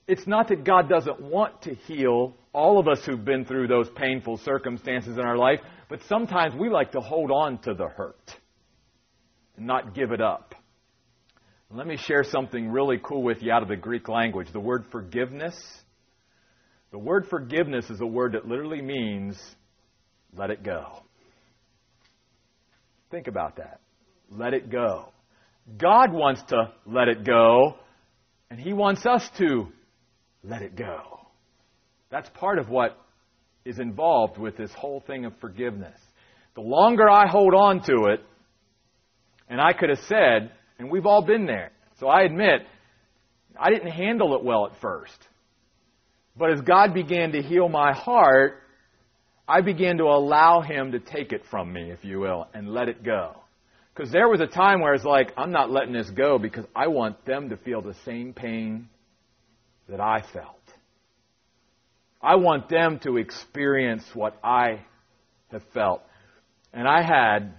it's not that God doesn't want to heal all of us who've been through those painful circumstances in our life, but sometimes we like to hold on to the hurt and not give it up. Let me share something really cool with you out of the Greek language. The word forgiveness. The word forgiveness is a word that literally means let it go. Think about that. Let it go. God wants to let it go, and He wants us to let it go. That's part of what is involved with this whole thing of forgiveness. The longer I hold on to it, and I could have said, and we've all been there, so I admit, I didn't handle it well at first. But as God began to heal my heart, I began to allow Him to take it from me, if you will, and let it go. Because there was a time where it's like, I'm not letting this go because I want them to feel the same pain that I felt. I want them to experience what I have felt. And I had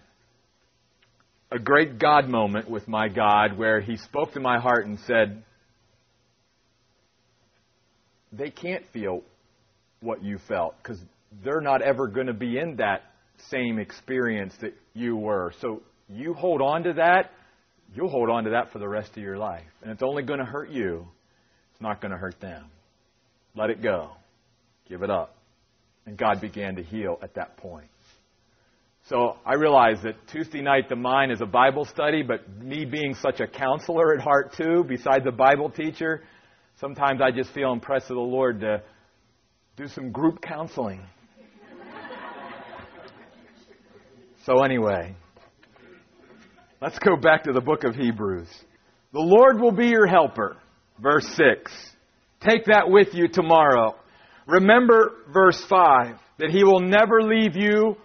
a great God moment with my God where He spoke to my heart and said, They can't feel what you felt because they're not ever going to be in that same experience that you were. So you hold on to that, you'll hold on to that for the rest of your life. And it's only going to hurt you, it's not going to hurt them. Let it go. Give it up. And God began to heal at that point. So I realize that Tuesday night the mine is a Bible study, but me being such a counselor at heart too, besides a Bible teacher, sometimes I just feel impressed of the Lord to do some group counseling. So anyway, let's go back to the book of Hebrews. The Lord will be your helper. Verse 6. Take that with you tomorrow. Remember verse 5 that he will never leave you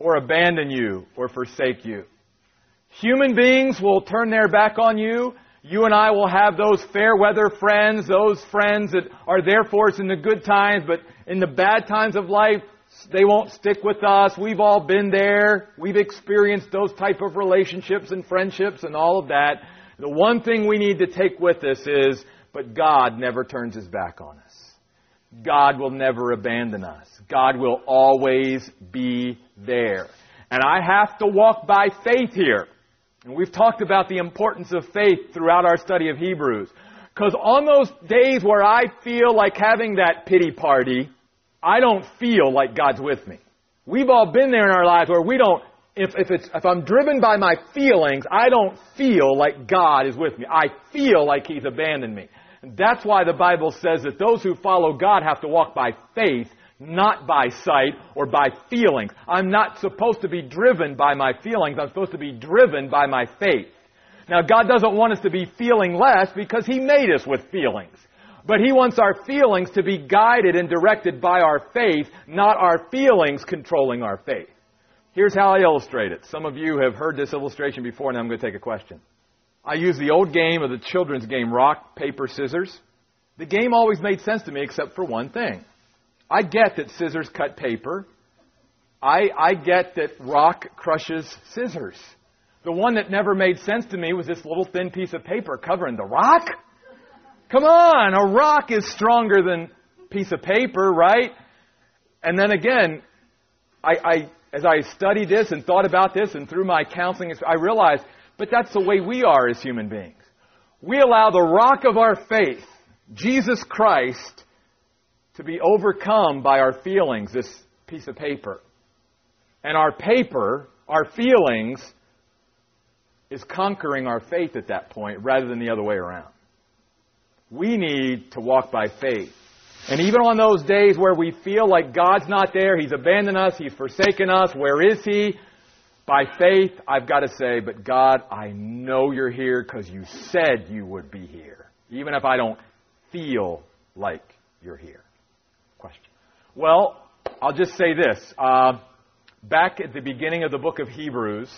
or abandon you or forsake you. Human beings will turn their back on you. You and I will have those fair weather friends, those friends that are there for us in the good times, but in the bad times of life, they won't stick with us. We've all been there. We've experienced those type of relationships and friendships and all of that. The one thing we need to take with us is, but God never turns his back on us. God will never abandon us. God will always be there. And I have to walk by faith here. And we've talked about the importance of faith throughout our study of Hebrews. Because on those days where I feel like having that pity party, I don't feel like God's with me. We've all been there in our lives where we don't, if, if, it's, if I'm driven by my feelings, I don't feel like God is with me. I feel like He's abandoned me. That's why the Bible says that those who follow God have to walk by faith, not by sight or by feelings. I'm not supposed to be driven by my feelings. I'm supposed to be driven by my faith. Now, God doesn't want us to be feeling less because He made us with feelings. But He wants our feelings to be guided and directed by our faith, not our feelings controlling our faith. Here's how I illustrate it. Some of you have heard this illustration before, and I'm going to take a question. I use the old game of the children's game, rock, paper, scissors. The game always made sense to me except for one thing. I get that scissors cut paper. I, I get that rock crushes scissors. The one that never made sense to me was this little thin piece of paper covering the rock. Come on, a rock is stronger than a piece of paper, right? And then again, I, I, as I studied this and thought about this and through my counseling, I realized but that's the way we are as human beings. We allow the rock of our faith, Jesus Christ, to be overcome by our feelings, this piece of paper. And our paper, our feelings, is conquering our faith at that point rather than the other way around. We need to walk by faith. And even on those days where we feel like God's not there, He's abandoned us, He's forsaken us, where is He? By faith, I've got to say, but God, I know you're here because you said you would be here, even if I don't feel like you're here. Question. Well, I'll just say this. Uh, back at the beginning of the book of Hebrews,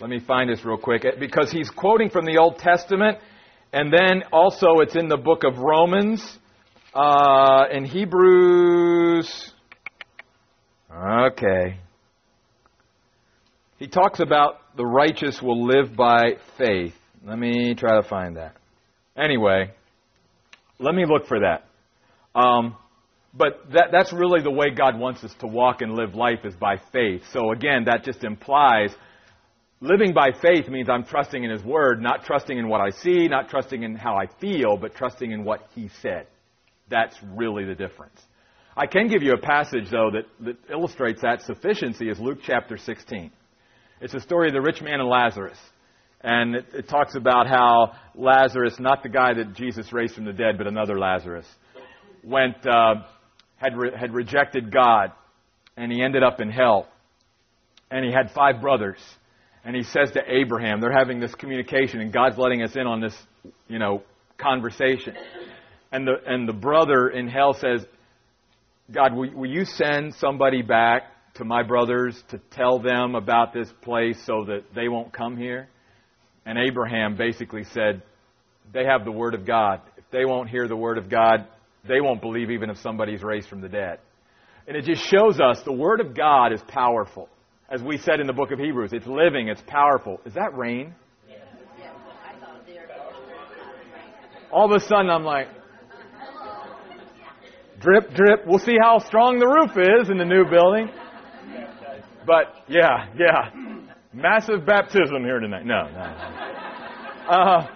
let me find this real quick, because he's quoting from the Old Testament, and then also it's in the book of Romans. Uh, in Hebrews. Okay. He talks about the righteous will live by faith. Let me try to find that. Anyway, let me look for that. Um, but that, that's really the way God wants us to walk and live life is by faith. So again, that just implies living by faith means I'm trusting in His Word, not trusting in what I see, not trusting in how I feel, but trusting in what He said. That's really the difference. I can give you a passage, though, that, that illustrates that sufficiency is Luke chapter 16. It's a story of the rich man and Lazarus. And it, it talks about how Lazarus, not the guy that Jesus raised from the dead, but another Lazarus, went, uh, had, re- had rejected God, and he ended up in hell. And he had five brothers. And he says to Abraham, they're having this communication, and God's letting us in on this, you know, conversation. And the, and the brother in hell says, God, will, will you send somebody back to my brothers to tell them about this place so that they won't come here? And Abraham basically said, They have the Word of God. If they won't hear the Word of God, they won't believe even if somebody's raised from the dead. And it just shows us the Word of God is powerful. As we said in the book of Hebrews, it's living, it's powerful. Is that rain? All of a sudden, I'm like, Drip, drip. We'll see how strong the roof is in the new building. But yeah, yeah. Massive baptism here tonight. No, no. Uh,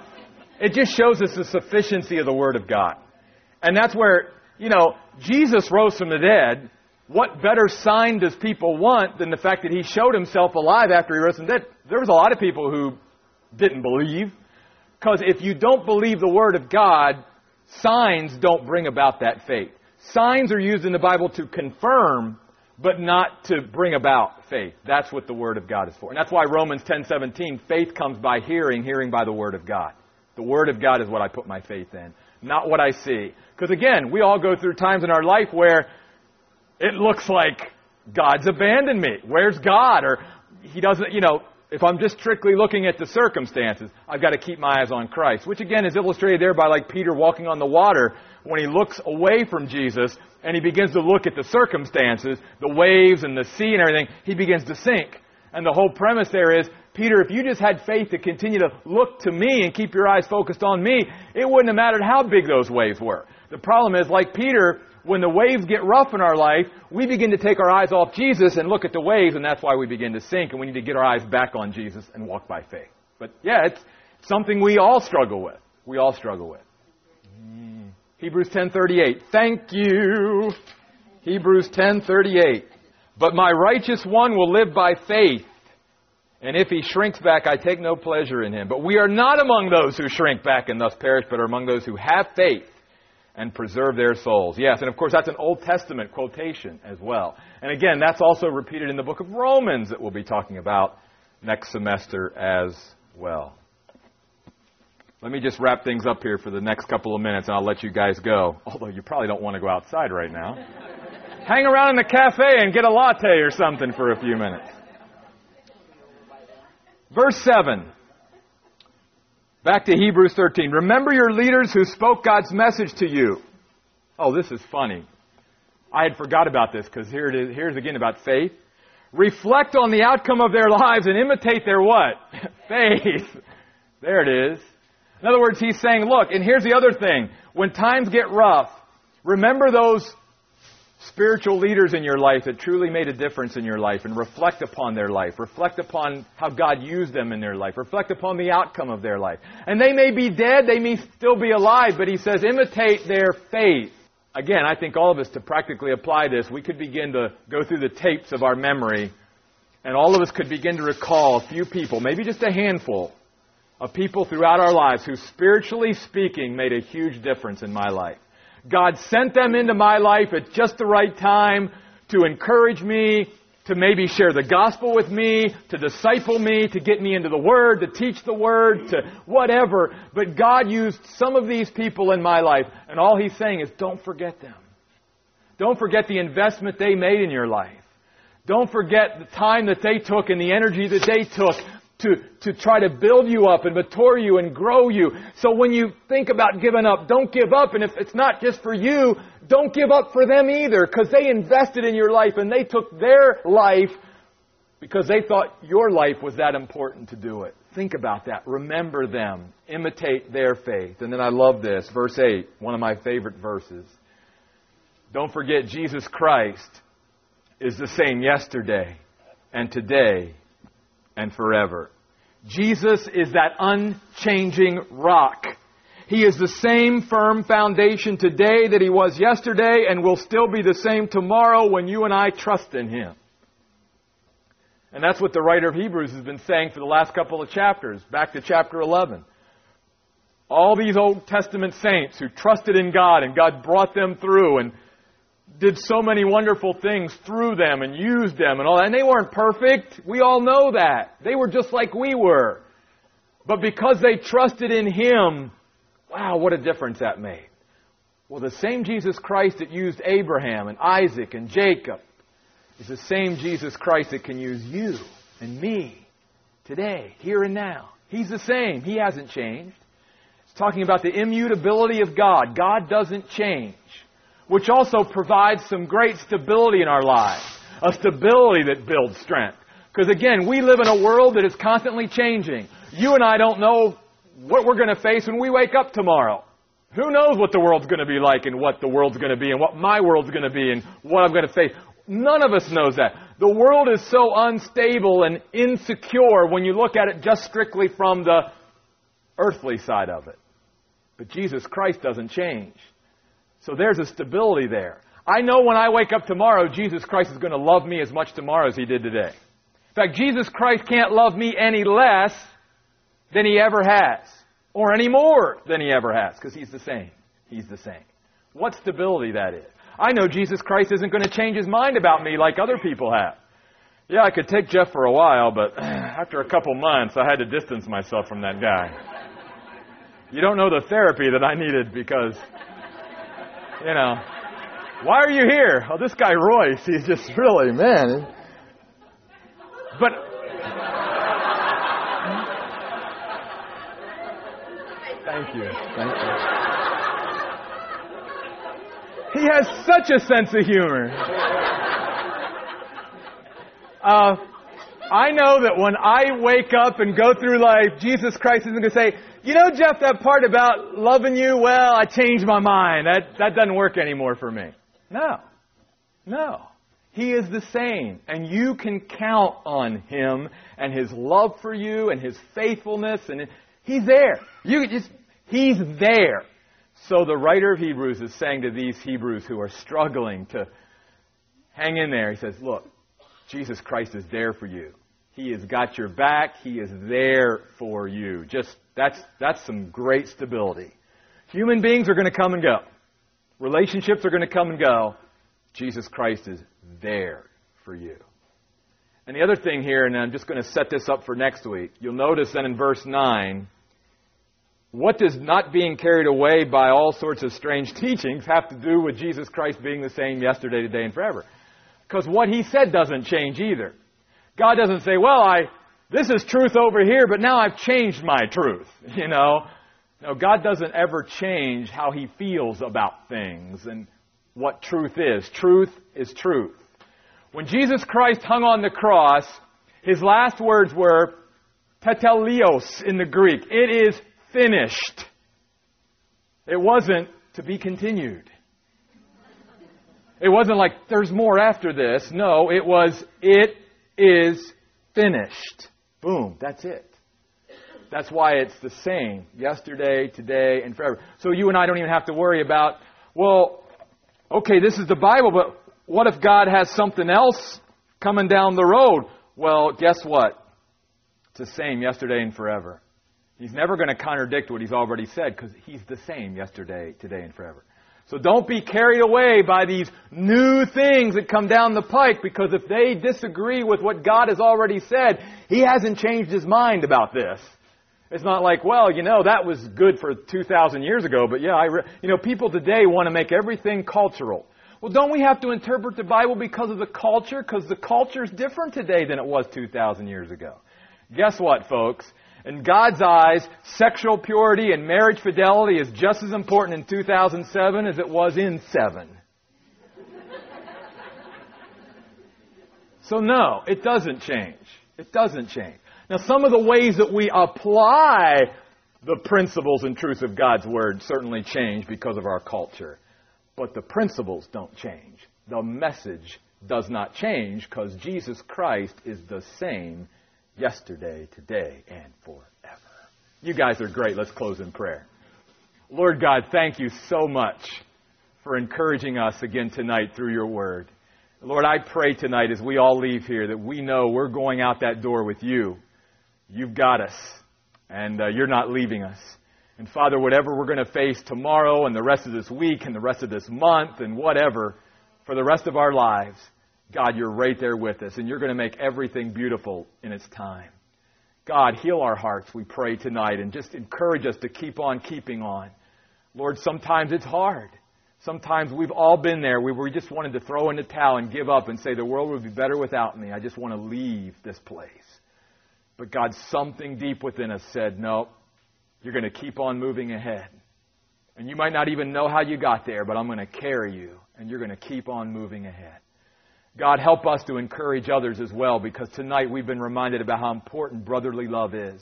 it just shows us the sufficiency of the Word of God. And that's where, you know, Jesus rose from the dead. What better sign does people want than the fact that he showed himself alive after he rose from the dead? There was a lot of people who didn't believe. Because if you don't believe the Word of God, signs don't bring about that faith. Signs are used in the Bible to confirm, but not to bring about faith. That's what the Word of God is for. And that's why Romans 10:17, faith comes by hearing, hearing by the Word of God. The Word of God is what I put my faith in, not what I see. Because again, we all go through times in our life where it looks like God's abandoned me. Where's God? Or He doesn't, you know, if I'm just strictly looking at the circumstances, I've got to keep my eyes on Christ. Which again is illustrated there by like Peter walking on the water when he looks away from Jesus and he begins to look at the circumstances, the waves and the sea and everything, he begins to sink. And the whole premise there is, Peter, if you just had faith to continue to look to me and keep your eyes focused on me, it wouldn't have mattered how big those waves were. The problem is, like Peter, when the waves get rough in our life, we begin to take our eyes off Jesus and look at the waves, and that's why we begin to sink, and we need to get our eyes back on Jesus and walk by faith. But yeah, it's something we all struggle with. We all struggle with. Hebrews 10:38. Thank you. Hebrews 10:38. But my righteous one will live by faith. And if he shrinks back, I take no pleasure in him. But we are not among those who shrink back and thus perish, but are among those who have faith and preserve their souls. Yes, and of course that's an Old Testament quotation as well. And again, that's also repeated in the book of Romans that we'll be talking about next semester as well. Let me just wrap things up here for the next couple of minutes and I'll let you guys go. Although you probably don't want to go outside right now. Hang around in the cafe and get a latte or something for a few minutes. Verse 7. Back to Hebrews 13. Remember your leaders who spoke God's message to you. Oh, this is funny. I had forgot about this because here it is. Here's again about faith. Reflect on the outcome of their lives and imitate their what? faith. There it is. In other words, he's saying, look, and here's the other thing. When times get rough, remember those spiritual leaders in your life that truly made a difference in your life and reflect upon their life. Reflect upon how God used them in their life. Reflect upon the outcome of their life. And they may be dead, they may still be alive, but he says imitate their faith. Again, I think all of us to practically apply this, we could begin to go through the tapes of our memory and all of us could begin to recall a few people, maybe just a handful of people throughout our lives who spiritually speaking made a huge difference in my life. God sent them into my life at just the right time to encourage me, to maybe share the gospel with me, to disciple me, to get me into the Word, to teach the Word, to whatever. But God used some of these people in my life, and all He's saying is don't forget them. Don't forget the investment they made in your life. Don't forget the time that they took and the energy that they took to, to try to build you up and mature you and grow you. So when you think about giving up, don't give up. And if it's not just for you, don't give up for them either because they invested in your life and they took their life because they thought your life was that important to do it. Think about that. Remember them. Imitate their faith. And then I love this. Verse 8, one of my favorite verses. Don't forget Jesus Christ is the same yesterday and today and forever. Jesus is that unchanging rock. He is the same firm foundation today that he was yesterday and will still be the same tomorrow when you and I trust in him. And that's what the writer of Hebrews has been saying for the last couple of chapters, back to chapter 11. All these Old Testament saints who trusted in God and God brought them through and did so many wonderful things through them and used them and all that. And they weren't perfect. We all know that. They were just like we were. But because they trusted in Him, wow, what a difference that made. Well, the same Jesus Christ that used Abraham and Isaac and Jacob is the same Jesus Christ that can use you and me today, here and now. He's the same. He hasn't changed. It's talking about the immutability of God. God doesn't change which also provides some great stability in our lives, a stability that builds strength. Because again, we live in a world that is constantly changing. You and I don't know what we're going to face when we wake up tomorrow. Who knows what the world's going to be like and what the world's going to be and what my world's going to be and what I'm going to face? None of us knows that. The world is so unstable and insecure when you look at it just strictly from the earthly side of it. But Jesus Christ doesn't change. So there's a stability there. I know when I wake up tomorrow, Jesus Christ is going to love me as much tomorrow as he did today. In fact, Jesus Christ can't love me any less than he ever has, or any more than he ever has, because he's the same. He's the same. What stability that is. I know Jesus Christ isn't going to change his mind about me like other people have. Yeah, I could take Jeff for a while, but after a couple months, I had to distance myself from that guy. You don't know the therapy that I needed because, you know, why are you here? Oh, this guy Royce, he's just really, man. But Thank you. Thank you. He has such a sense of humor. Uh, I know that when I wake up and go through life, Jesus Christ isn't going to say, you know, Jeff, that part about loving you, well, I changed my mind. That, that doesn't work anymore for me. No. No. He is the same. And you can count on Him and His love for you and His faithfulness. And He's there. You just He's there. So the writer of Hebrews is saying to these Hebrews who are struggling to hang in there, he says, Look, Jesus Christ is there for you. He has got your back. He is there for you. Just that's that's some great stability. Human beings are going to come and go. Relationships are going to come and go. Jesus Christ is there for you. And the other thing here, and I'm just going to set this up for next week, you'll notice that in verse 9, what does not being carried away by all sorts of strange teachings have to do with Jesus Christ being the same yesterday, today, and forever? Because what he said doesn't change either. God doesn't say, well, I, this is truth over here, but now I've changed my truth. You know? No, God doesn't ever change how he feels about things and what truth is. Truth is truth. When Jesus Christ hung on the cross, his last words were tetelestai in the Greek. It is finished. It wasn't to be continued. It wasn't like there's more after this. No, it was it is finished. Boom, that's it. That's why it's the same yesterday, today, and forever. So you and I don't even have to worry about, well, okay, this is the Bible, but what if God has something else coming down the road? Well, guess what? It's the same yesterday and forever. He's never going to contradict what he's already said because he's the same yesterday, today, and forever. So don't be carried away by these new things that come down the pike because if they disagree with what God has already said, He hasn't changed His mind about this. It's not like, well, you know, that was good for 2,000 years ago, but yeah, I re-. you know, people today want to make everything cultural. Well, don't we have to interpret the Bible because of the culture? Because the culture is different today than it was 2,000 years ago. Guess what, folks? In God's eyes, sexual purity and marriage fidelity is just as important in 2007 as it was in 7. So, no, it doesn't change. It doesn't change. Now, some of the ways that we apply the principles and truths of God's Word certainly change because of our culture. But the principles don't change. The message does not change because Jesus Christ is the same yesterday, today, and forever. You guys are great. Let's close in prayer. Lord God, thank you so much for encouraging us again tonight through your word. Lord, I pray tonight as we all leave here that we know we're going out that door with you. You've got us, and uh, you're not leaving us. And Father, whatever we're going to face tomorrow and the rest of this week and the rest of this month and whatever for the rest of our lives, God, you're right there with us, and you're going to make everything beautiful in its time. God, heal our hearts, we pray tonight, and just encourage us to keep on keeping on. Lord, sometimes it's hard. Sometimes we've all been there. We, just wanted to throw in the towel and give up and say, the world would be better without me. I just want to leave this place. But God, something deep within us said, no, you're going to keep on moving ahead. And you might not even know how you got there, but I'm going to carry you, and you're going to keep on moving ahead. God, help us to encourage others as well because tonight we've been reminded about how important brotherly love is.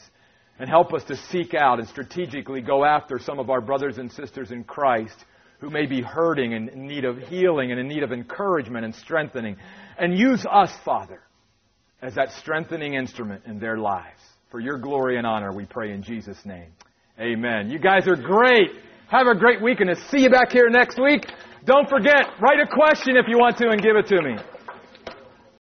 And help us to seek out and strategically go after some of our brothers and sisters in Christ who may be hurting and in need of healing and in need of encouragement and strengthening. And use us, Father, as that strengthening instrument in their lives. For your glory and honor, we pray in Jesus' name. Amen. You guys are great. Have a great week and see you back here next week. Don't forget, write a question if you want to and give it to me.